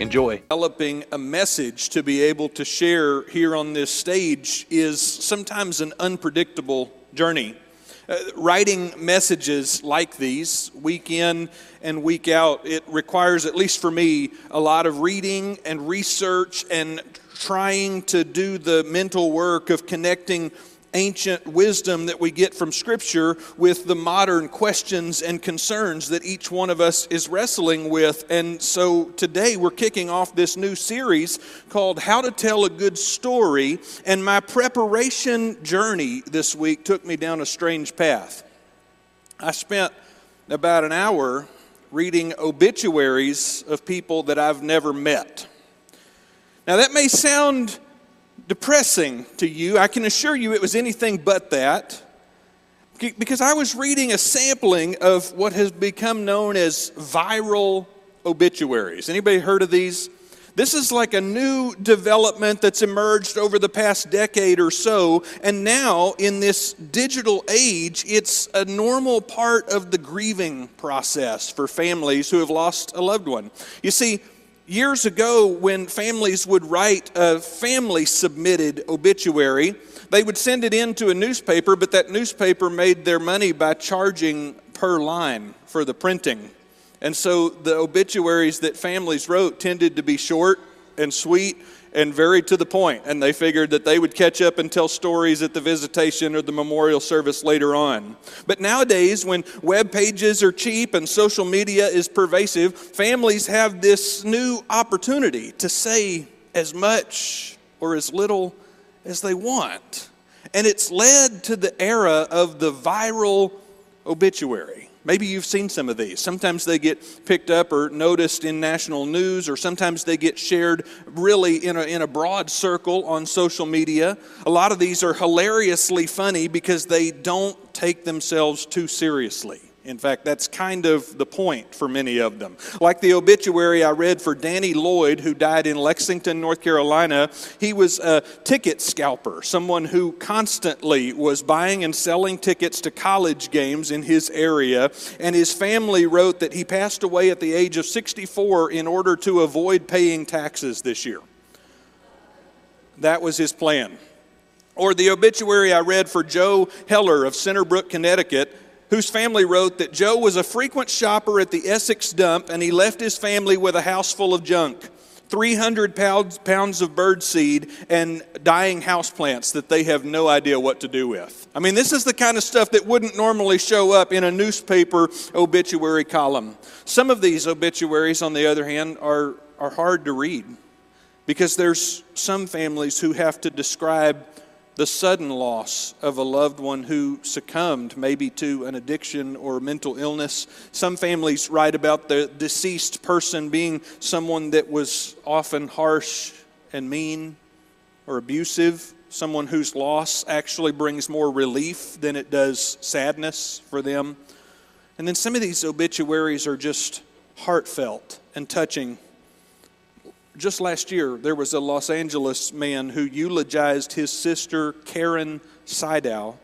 Enjoy. Developing a message to be able to share here on this stage is sometimes an unpredictable journey. Uh, writing messages like these, week in and week out, it requires, at least for me, a lot of reading and research and trying to do the mental work of connecting ancient wisdom that we get from Scripture with the modern questions and concerns that each one of us is wrestling with. And so today we're kicking off this new series called How to Tell a Good Story. And my preparation journey this week took me down a strange path. I spent about an hour reading obituaries of people that I've never met. Now, that may sound depressing to you. I can assure you it was anything but that. Because I was reading a sampling of what has become known as viral obituaries. Anybody heard of these? This is like a new development that's emerged over the past decade or so, and now in this digital age, it's a normal part of the grieving process for families who have lost a loved one. You see, Years ago, when families would write a family submitted obituary, they would send it in to a newspaper, but that newspaper made their money by charging per line for the printing. And so the obituaries that families wrote tended to be short and sweet and very to the point, and they figured that they would catch up and tell stories at the visitation or the memorial service later on. But nowadays, when web pages are cheap and social media is pervasive, families have this new opportunity to say as much or as little as they want. And it's led to the era of the viral obituary. Maybe you've seen some of these. Sometimes they get picked up or noticed in national news, or sometimes they get shared really in a, in a broad circle on social media. A lot of these are hilariously funny because they don't take themselves too seriously. In fact, that's kind of the point for many of them. Like the obituary I read for Danny Lloyd, who died in Lexington, North Carolina. He was a ticket scalper, someone who constantly was buying and selling tickets to college games in his area. And his family wrote that he passed away at the age of 64 in order to avoid paying taxes this year. That was his plan. Or the obituary I read for Joe Heller of Centerbrook, Connecticut whose family wrote that Joe was a frequent shopper at the Essex dump and he left his family with a house full of junk 300 pounds, pounds of bird seed and dying houseplants that they have no idea what to do with. I mean, this is the kind of stuff that wouldn't normally show up in a newspaper obituary column. Some of these obituaries, on the other hand, are, are hard to read because there's some families who have to describe the sudden loss of a loved one who succumbed maybe to an addiction or mental illness. Some families write about the deceased person being someone that was often harsh and mean or abusive, someone whose loss actually brings more relief than it does sadness for them. And then some of these obituaries are just heartfelt and touching just last year, there was a Los Angeles man who eulogized his sister, Karen Seidel,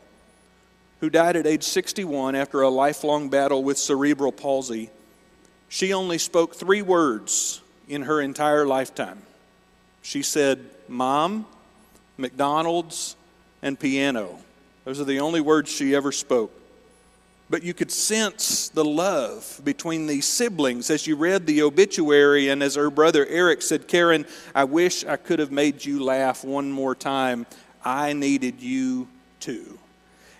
who died at age 61 after a lifelong battle with cerebral palsy. She only spoke three words in her entire lifetime. She said, Mom, McDonald's, and piano. Those are the only words she ever spoke. But you could sense the love between these siblings as you read the obituary, and as her brother Eric said, Karen, I wish I could have made you laugh one more time. I needed you too.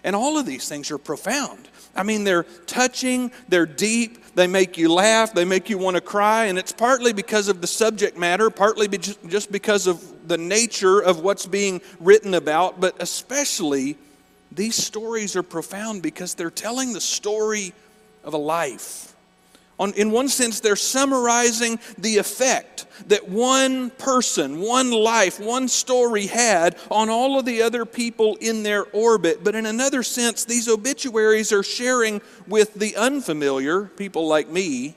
And all of these things are profound. I mean, they're touching, they're deep, they make you laugh, they make you want to cry, and it's partly because of the subject matter, partly just because of the nature of what's being written about, but especially these stories are profound because they're telling the story of a life. On, in one sense, they're summarizing the effect that one person, one life, one story had on all of the other people in their orbit. But in another sense, these obituaries are sharing with the unfamiliar, people like me,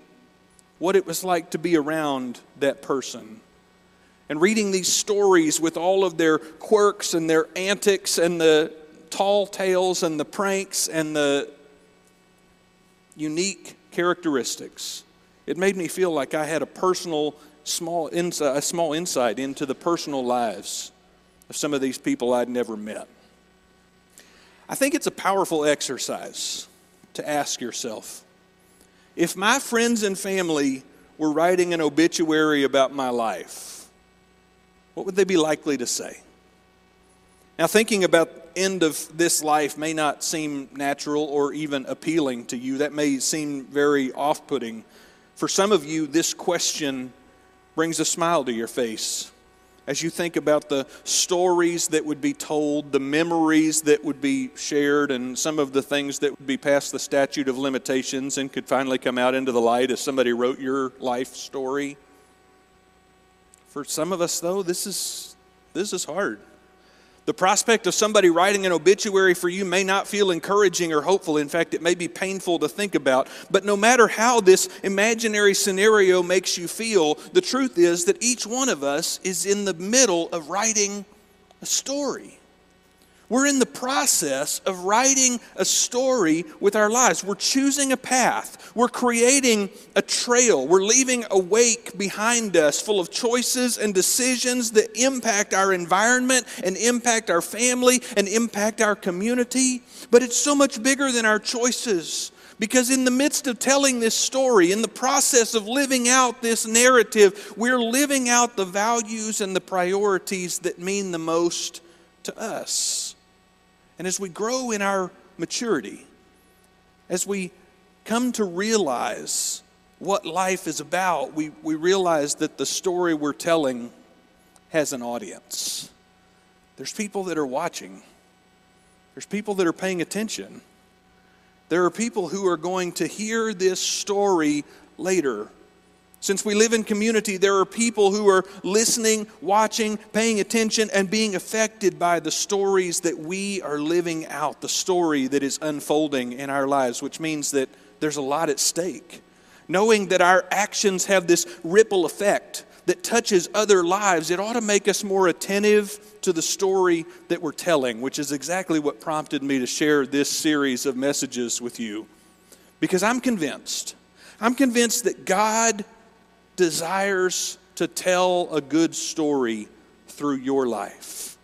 what it was like to be around that person. And reading these stories with all of their quirks and their antics and the tall tales and the pranks and the unique characteristics. It made me feel like I had a personal, small insight, a small insight into the personal lives of some of these people I'd never met. I think it's a powerful exercise to ask yourself if my friends and family were writing an obituary about my life, what would they be likely to say? Now, thinking about end of this life may not seem natural or even appealing to you. That may seem very off-putting. For some of you, this question brings a smile to your face as you think about the stories that would be told, the memories that would be shared, and some of the things that would be past the statute of limitations and could finally come out into the light as somebody wrote your life story. For some of us, though, this is, this is hard. The prospect of somebody writing an obituary for you may not feel encouraging or hopeful. In fact, it may be painful to think about. But no matter how this imaginary scenario makes you feel, the truth is that each one of us is in the middle of writing a story. We're in the process of writing a story with our lives. We're choosing a path. We're creating a trail. We're leaving a wake behind us full of choices and decisions that impact our environment and impact our family and impact our community. But it's so much bigger than our choices. Because in the midst of telling this story, in the process of living out this narrative, we're living out the values and the priorities that mean the most to us. And as we grow in our maturity, as we come to realize what life is about, we, we realize that the story we're telling has an audience. There's people that are watching, there's people that are paying attention. There are people who are going to hear this story later since we live in community, there are people who are listening, watching, paying attention, and being affected by the stories that we are living out, the story that is unfolding in our lives, which means that there's a lot at stake. Knowing that our actions have this ripple effect that touches other lives, it ought to make us more attentive to the story that we're telling, which is exactly what prompted me to share this series of messages with you. Because I'm convinced, I'm convinced that God desires to tell a good story through your life.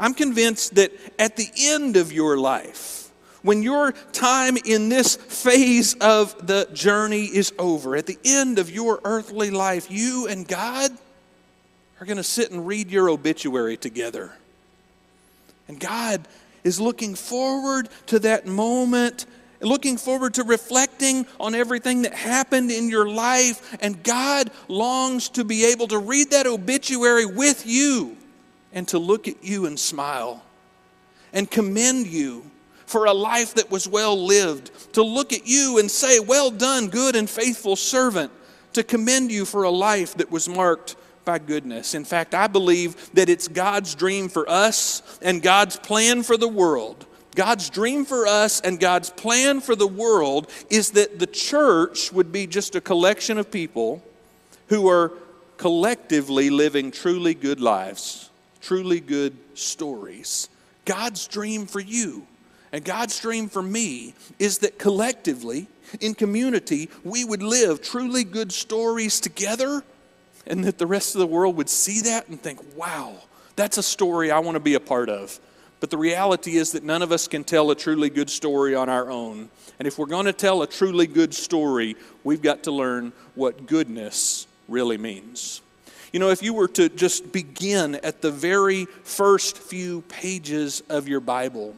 I'm convinced that at the end of your life, when your time in this phase of the journey is over, at the end of your earthly life, you and God are going to sit and read your obituary together. And God is looking forward to that moment looking forward to reflecting on everything that happened in your life. And God longs to be able to read that obituary with you and to look at you and smile and commend you for a life that was well lived, to look at you and say, Well done, good and faithful servant, to commend you for a life that was marked by goodness. In fact, I believe that it's God's dream for us and God's plan for the world God's dream for us and God's plan for the world is that the church would be just a collection of people who are collectively living truly good lives, truly good stories. God's dream for you and God's dream for me is that collectively, in community, we would live truly good stories together and that the rest of the world would see that and think, wow, that's a story I want to be a part of. But the reality is that none of us can tell a truly good story on our own. And if we're going to tell a truly good story, we've got to learn what goodness really means. You know, if you were to just begin at the very first few pages of your Bible,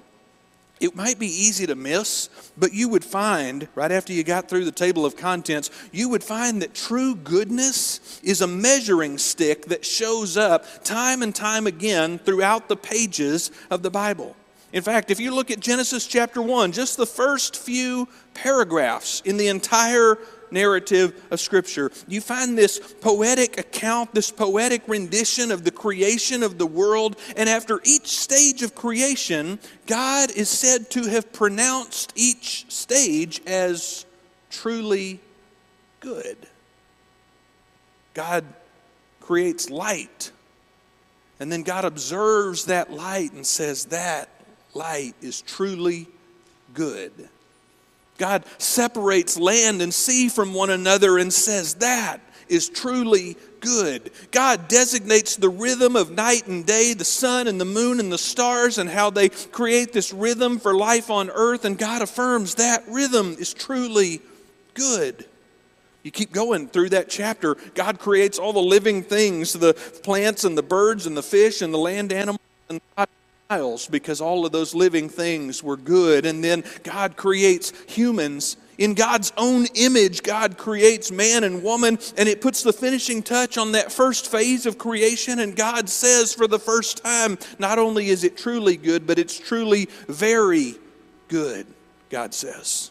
it might be easy to miss, but you would find, right after you got through the table of contents, you would find that true goodness is a measuring stick that shows up time and time again throughout the pages of the Bible. In fact, if you look at Genesis chapter 1, just the first few paragraphs in the entire narrative of Scripture. You find this poetic account, this poetic rendition of the creation of the world, and after each stage of creation, God is said to have pronounced each stage as truly good. God creates light, and then God observes that light and says, That light is truly good. God separates land and sea from one another and says, That is truly good. God designates the rhythm of night and day, the sun and the moon and the stars, and how they create this rhythm for life on earth. And God affirms that rhythm is truly good. You keep going through that chapter. God creates all the living things the plants and the birds and the fish and the land animals. And God because all of those living things were good. And then God creates humans. In God's own image, God creates man and woman, and it puts the finishing touch on that first phase of creation. And God says for the first time, not only is it truly good, but it's truly very good, God says.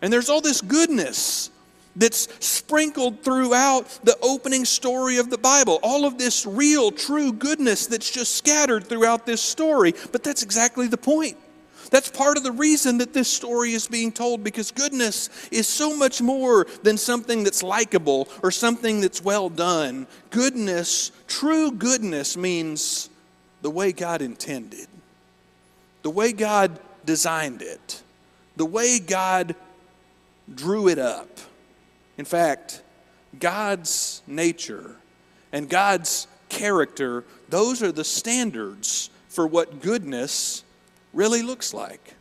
And there's all this goodness that's sprinkled throughout the opening story of the Bible. All of this real, true goodness that's just scattered throughout this story. But that's exactly the point. That's part of the reason that this story is being told because goodness is so much more than something that's likable or something that's well done. Goodness, true goodness, means the way God intended, the way God designed it, the way God drew it up. In fact, God's nature and God's character, those are the standards for what goodness really looks like.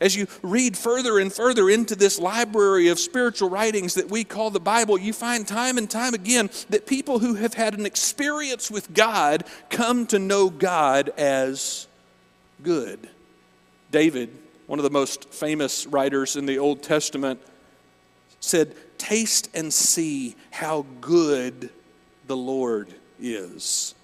As you read further and further into this library of spiritual writings that we call the Bible, you find time and time again that people who have had an experience with God come to know God as good. David, one of the most famous writers in the Old Testament, said, Taste and see how good the Lord is.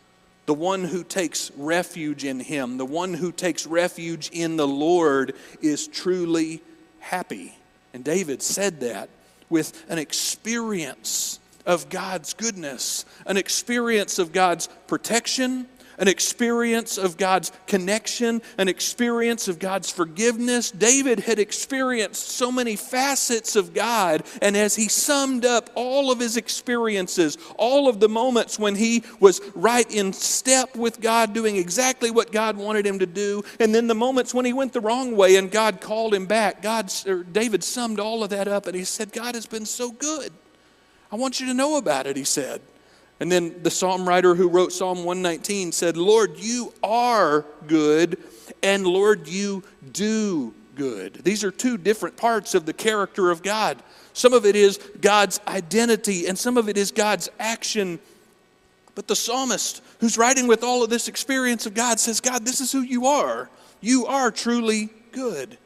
The one who takes refuge in him, the one who takes refuge in the Lord is truly happy. And David said that with an experience of God's goodness, an experience of God's protection, an experience of God's connection, an experience of God's forgiveness. David had experienced so many facets of God, and as he summed up all of his experiences, all of the moments when he was right in step with God, doing exactly what God wanted him to do, and then the moments when he went the wrong way and God called him back, God, David summed all of that up and he said, God has been so good. I want you to know about it, he said. And then the psalm writer who wrote Psalm 119 said, Lord, you are good, and Lord, you do good. These are two different parts of the character of God. Some of it is God's identity, and some of it is God's action. But the psalmist, who's writing with all of this experience of God, says, God, this is who you are. You are truly good.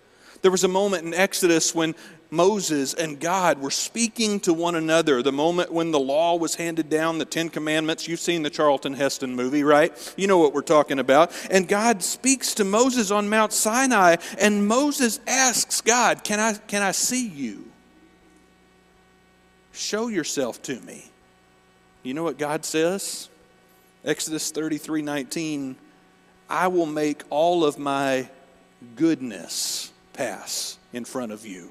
There was a moment in Exodus when Moses and God were speaking to one another. The moment when the law was handed down, the Ten Commandments. You've seen the Charlton Heston movie, right? You know what we're talking about. And God speaks to Moses on Mount Sinai, and Moses asks God, Can I, can I see you? Show yourself to me. You know what God says? Exodus 33 19, I will make all of my goodness pass in front of you.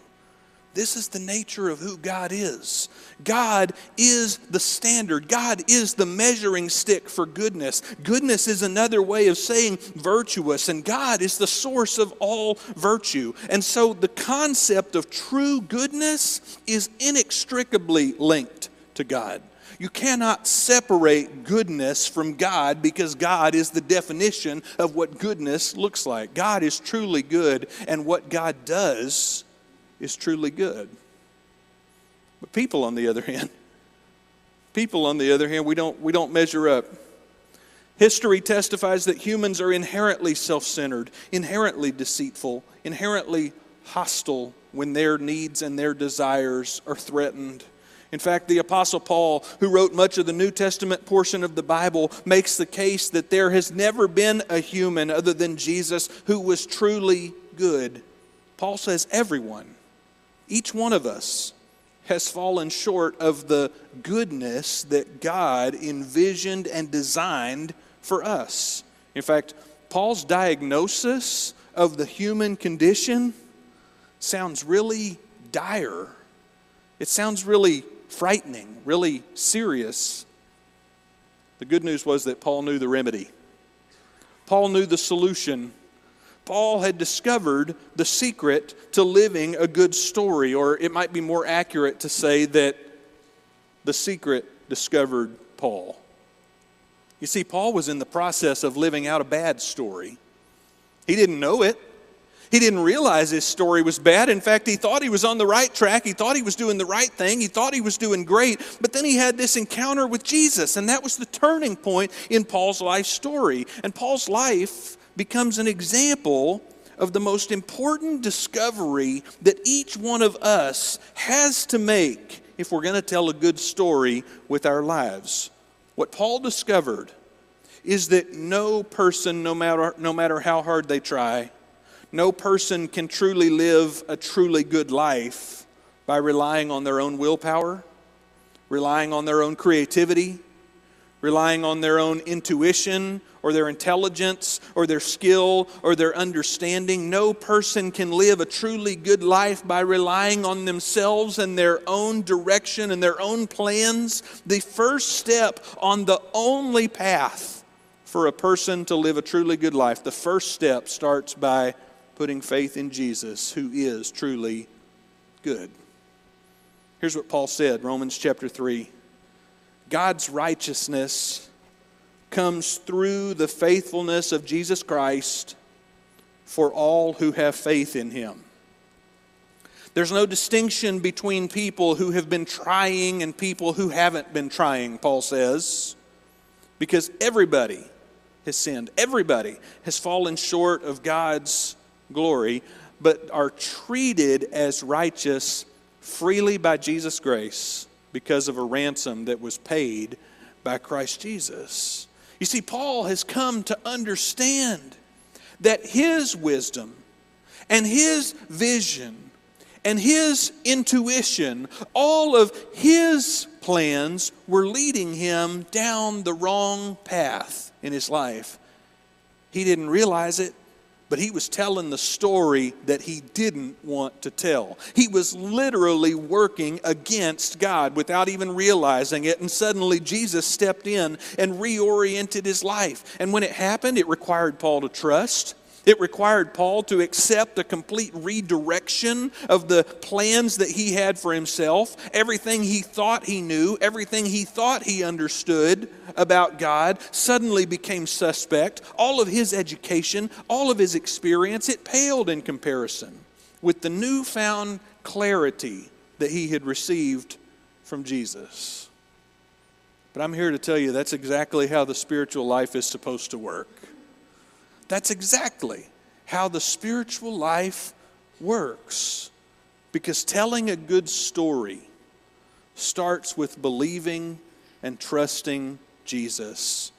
This is the nature of who God is. God is the standard. God is the measuring stick for goodness. Goodness is another way of saying virtuous, and God is the source of all virtue. And so the concept of true goodness is inextricably linked to God. You cannot separate goodness from God because God is the definition of what goodness looks like. God is truly good, and what God does is truly good. But people, on the other hand, people, on the other hand, we don't, we don't measure up. History testifies that humans are inherently self centered, inherently deceitful, inherently hostile when their needs and their desires are threatened. In fact, the Apostle Paul, who wrote much of the New Testament portion of the Bible, makes the case that there has never been a human other than Jesus who was truly good. Paul says everyone each one of us has fallen short of the goodness that God envisioned and designed for us. In fact, Paul's diagnosis of the human condition sounds really dire. It sounds really frightening, really serious. The good news was that Paul knew the remedy. Paul knew the solution. Paul had discovered the secret to living a good story, or it might be more accurate to say that the secret discovered Paul. You see, Paul was in the process of living out a bad story. He didn't know it. He didn't realize his story was bad. In fact, he thought he was on the right track. He thought he was doing the right thing. He thought he was doing great. But then he had this encounter with Jesus, and that was the turning point in Paul's life story. And Paul's life becomes an example of the most important discovery that each one of us has to make if we're going to tell a good story with our lives. What Paul discovered is that no person, no matter, no matter how hard they try, no person can truly live a truly good life by relying on their own willpower, relying on their own creativity, relying on their own intuition or their intelligence or their skill or their understanding. No person can live a truly good life by relying on themselves and their own direction and their own plans. The first step on the only path for a person to live a truly good life, the first step starts by putting faith in Jesus, who is truly good. Here's what Paul said Romans chapter 3 God's righteousness comes through the faithfulness of Jesus Christ for all who have faith in him. There's no distinction between people who have been trying and people who haven't been trying, Paul says, because everybody has sinned. Everybody has fallen short of God's glory, but are treated as righteous freely by Jesus' grace because of a ransom that was paid by Christ Jesus. You see, Paul has come to understand that his wisdom and his vision and his intuition, all of his plans were leading him down the wrong path in his life. He didn't realize it, but he was telling the story that he didn't want to tell. He was literally working against God without even realizing it, and suddenly Jesus stepped in and reoriented his life. And when it happened, it required Paul to trust. It required Paul to accept a complete redirection of the plans that he had for himself. Everything he thought he knew, everything he thought he understood about God suddenly became suspect. All of his education, all of his experience, it paled in comparison with the newfound clarity that he had received from Jesus. But I'm here to tell you that's exactly how the spiritual life is supposed to work. That's exactly how the spiritual life works. Because telling a good story starts with believing and trusting Jesus,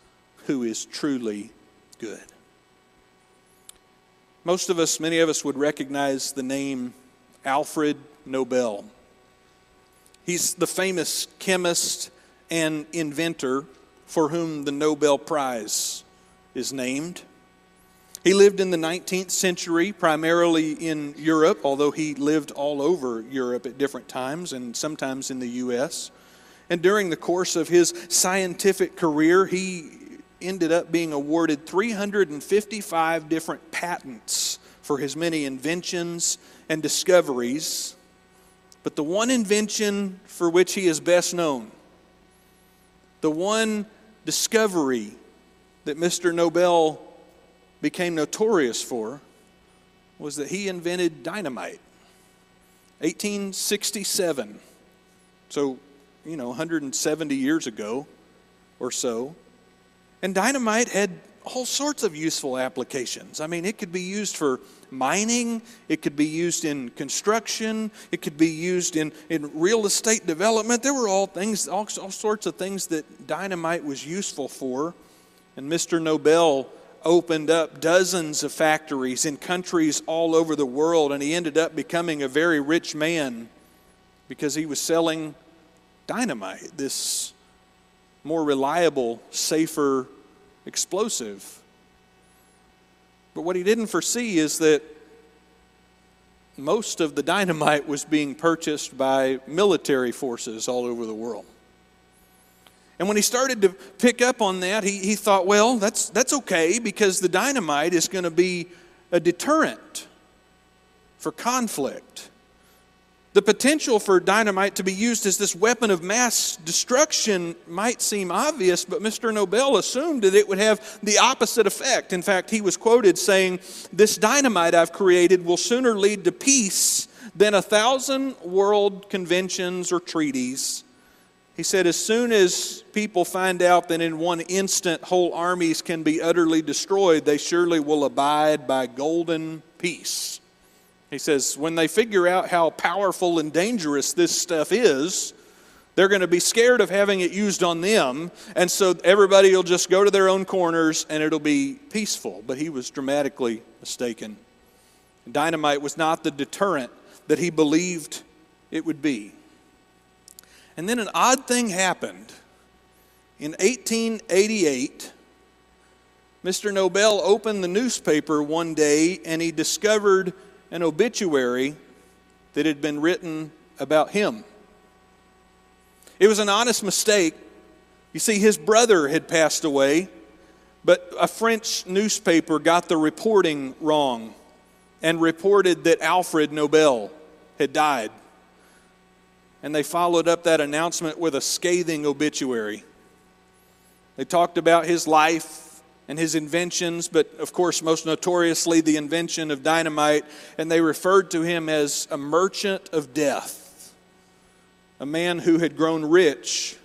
who is truly good. Most of us, many of us, would recognize the name Alfred Nobel. He's the famous chemist and inventor for whom the Nobel Prize is named. He lived in the 19th century, primarily in Europe, although he lived all over Europe at different times and sometimes in the U.S. And during the course of his scientific career, he ended up being awarded 355 different patents for his many inventions and discoveries. But the one invention for which he is best known, the one discovery that Mr. Nobel became notorious for was that he invented dynamite. 1867. So, you know, 170 years ago or so. And dynamite had all sorts of useful applications. I mean, it could be used for mining, it could be used in construction, it could be used in, in real estate development. There were all things, all, all sorts of things that dynamite was useful for. And Mr. Nobel opened up dozens of factories in countries all over the world, and he ended up becoming a very rich man. because he was selling dynamite, this more reliable, safer explosive. But what he didn't foresee is that most of the dynamite was being purchased by military forces all over the world. And when he started to pick up on that, he, he thought, well, that's, that's okay because the dynamite is going to be a deterrent for conflict. The potential for dynamite to be used as this weapon of mass destruction might seem obvious, but Mr. Nobel assumed that it would have the opposite effect. In fact, he was quoted saying, This dynamite I've created will sooner lead to peace than a thousand world conventions or treaties. He said, As soon as people find out that in one instant whole armies can be utterly destroyed, they surely will abide by golden peace. He says, when they figure out how powerful and dangerous this stuff is, they're going to be scared of having it used on them, and so everybody will just go to their own corners and it'll be peaceful. But he was dramatically mistaken. Dynamite was not the deterrent that he believed it would be. And then an odd thing happened. In 1888, Mr. Nobel opened the newspaper one day and he discovered an obituary that had been written about him. It was an honest mistake. You see, his brother had passed away, but a French newspaper got the reporting wrong and reported that Alfred Nobel had died. And they followed up that announcement with a scathing obituary. They talked about his life and his inventions, but of course, most notoriously, the invention of dynamite, and they referred to him as a merchant of death, a man who had grown rich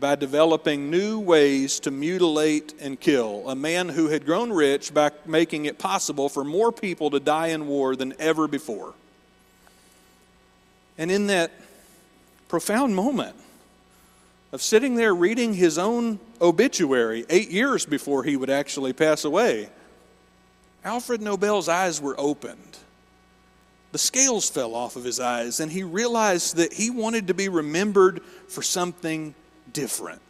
by developing new ways to mutilate and kill, a man who had grown rich by making it possible for more people to die in war than ever before. And in that profound moment, of sitting there reading his own obituary eight years before he would actually pass away. Alfred Nobel's eyes were opened. The scales fell off of his eyes, and he realized that he wanted to be remembered for something different.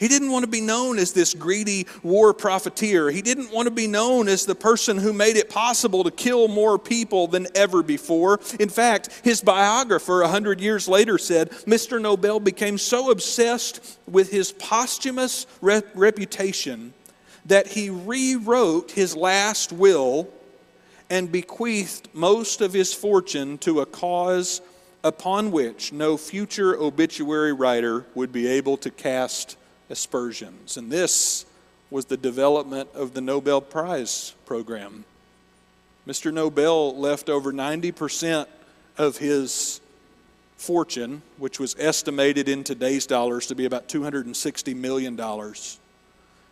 He didn't want to be known as this greedy war profiteer. He didn't want to be known as the person who made it possible to kill more people than ever before. In fact, his biographer, a hundred years later, said Mr. Nobel became so obsessed with his posthumous re- reputation that he rewrote his last will and bequeathed most of his fortune to a cause upon which no future obituary writer would be able to cast aspersions. And this was the development of the Nobel Prize program. Mr. Nobel left over 90% of his fortune, which was estimated in today's dollars to be about $260 million.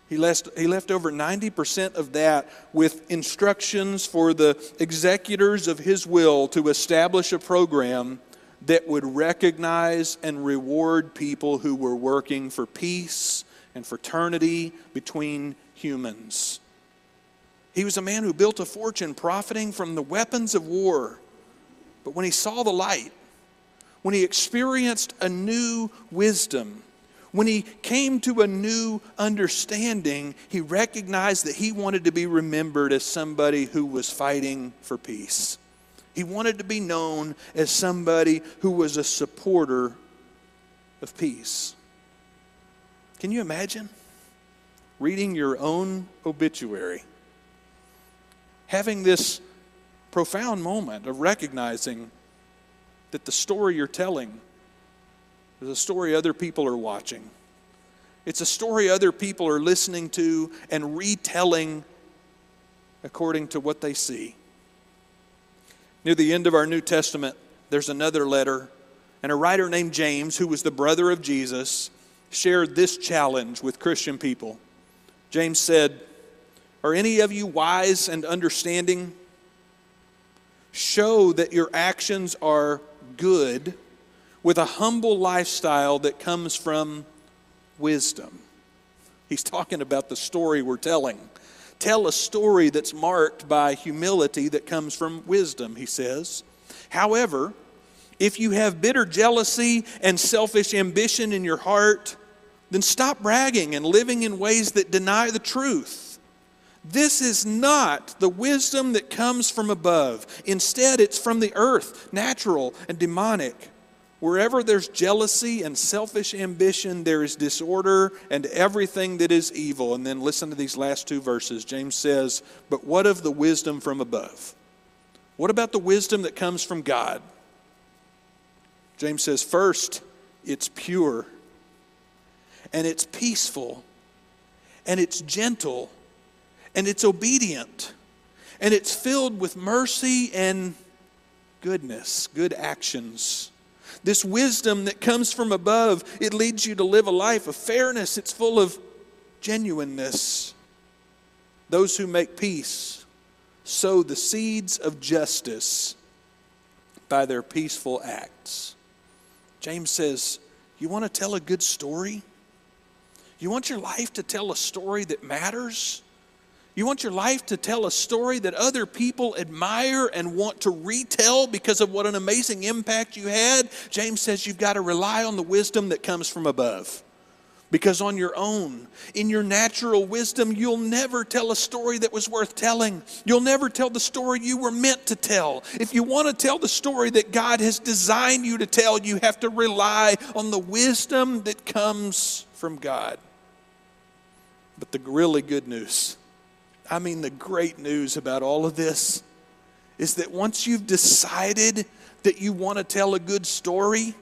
He left, he left over 90% of that with instructions for the executors of his will to establish a program that would recognize and reward people who were working for peace and fraternity between humans. He was a man who built a fortune profiting from the weapons of war. But when he saw the light, when he experienced a new wisdom, when he came to a new understanding, he recognized that he wanted to be remembered as somebody who was fighting for peace. He wanted to be known as somebody who was a supporter of peace. Can you imagine reading your own obituary? Having this profound moment of recognizing that the story you're telling is a story other people are watching. It's a story other people are listening to and retelling according to what they see. Near the end of our New Testament, there's another letter, and a writer named James, who was the brother of Jesus, shared this challenge with Christian people. James said, Are any of you wise and understanding? Show that your actions are good with a humble lifestyle that comes from wisdom. He's talking about the story we're telling tell a story that's marked by humility that comes from wisdom, he says. However, If you have bitter jealousy and selfish ambition in your heart, then stop bragging and living in ways that deny the truth. This is not the wisdom that comes from above. Instead, it's from the earth, natural and demonic. Wherever there's jealousy and selfish ambition, there is disorder and everything that is evil. And then listen to these last two verses. James says, But what of the wisdom from above? What about the wisdom that comes from God? James says, First, it's pure, and it's peaceful, and it's gentle, and it's obedient, and it's filled with mercy and goodness, good actions. This wisdom that comes from above, it leads you to live a life of fairness. It's full of genuineness. Those who make peace sow the seeds of justice by their peaceful acts. James says, You want to tell a good story? You want your life to tell a story that matters? You want your life to tell a story that other people admire and want to retell because of what an amazing impact you had? James says you've got to rely on the wisdom that comes from above. Because on your own, in your natural wisdom, you'll never tell a story that was worth telling. You'll never tell the story you were meant to tell. If you want to tell the story that God has designed you to tell, you have to rely on the wisdom that comes from God. But the really good news I mean, the great news about all of this is that once you've decided that you want to tell a good story,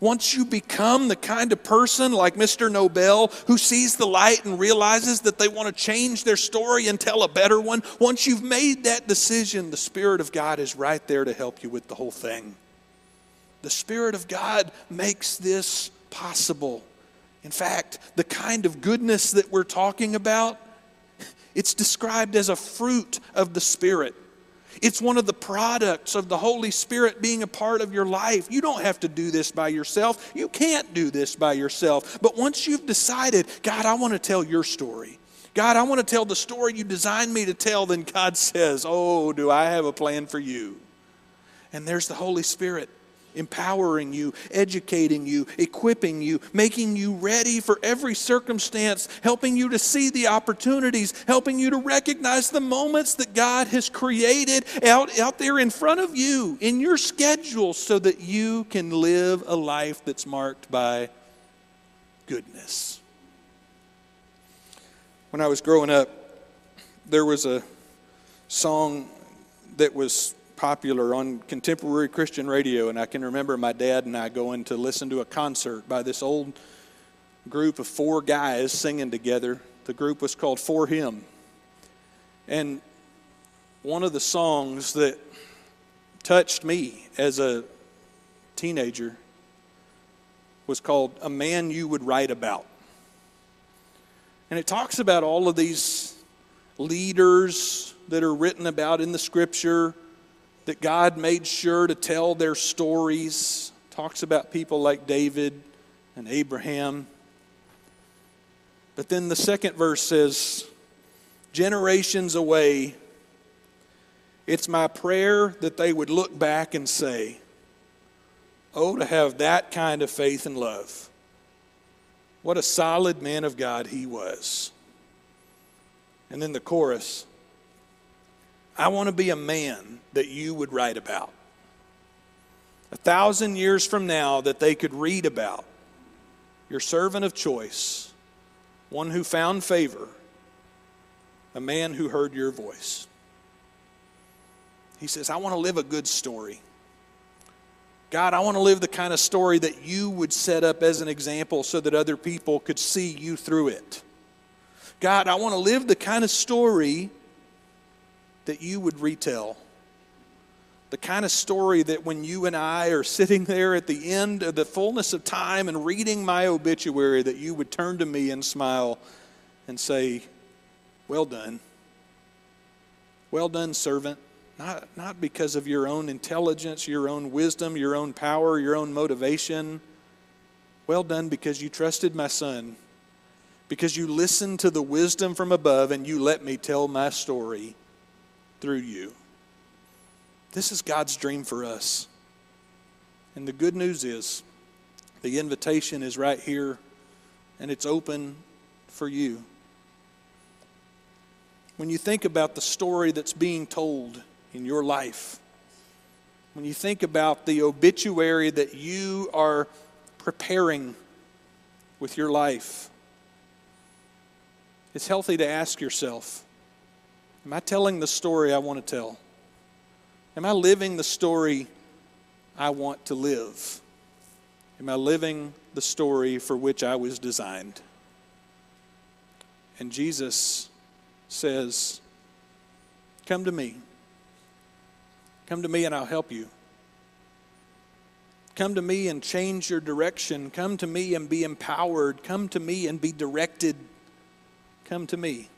once you become the kind of person like Mr. Nobel who sees the light and realizes that they want to change their story and tell a better one, once you've made that decision, the Spirit of God is right there to help you with the whole thing. The Spirit of God makes this possible. In fact, the kind of goodness that we're talking about it's described as a fruit of the Spirit. It's one of the products of the Holy Spirit being a part of your life. You don't have to do this by yourself. You can't do this by yourself. But once you've decided, God, I want to tell your story. God, I want to tell the story you designed me to tell, then God says, Oh, do I have a plan for you? And there's the Holy Spirit empowering you, educating you, equipping you, making you ready for every circumstance, helping you to see the opportunities, helping you to recognize the moments that God has created out, out there in front of you in your schedule so that you can live a life that's marked by goodness. When I was growing up, there was a song that was popular on contemporary Christian radio, and I can remember my dad and I going to listen to a concert by this old group of four guys singing together. The group was called 4Him. And one of the songs that touched me as a teenager was called A Man You Would Write About. And it talks about all of these leaders that are written about in the scripture that God made sure to tell their stories. Talks about people like David and Abraham. But then the second verse says, Generations away, it's my prayer that they would look back and say, Oh, to have that kind of faith and love. What a solid man of God he was. And then the chorus I want to be a man that you would write about. A thousand years from now, that they could read about your servant of choice, one who found favor, a man who heard your voice. He says, I want to live a good story. God, I want to live the kind of story that you would set up as an example so that other people could see you through it. God, I want to live the kind of story that you would retell. The kind of story that when you and I are sitting there at the end of the fullness of time and reading my obituary, that you would turn to me and smile and say, Well done. Well done, servant. Not, not because of your own intelligence, your own wisdom, your own power, your own motivation. Well done because you trusted my son, because you listened to the wisdom from above and you let me tell my story through you. This is God's dream for us. And the good news is the invitation is right here and it's open for you. When you think about the story that's being told in your life, when you think about the obituary that you are preparing with your life, it's healthy to ask yourself Am I telling the story I want to tell? Am I living the story I want to live? Am I living the story for which I was designed? And Jesus says, Come to me. Come to me and I'll help you. Come to me and change your direction. Come to me and be empowered. Come to me and be directed. Come to me.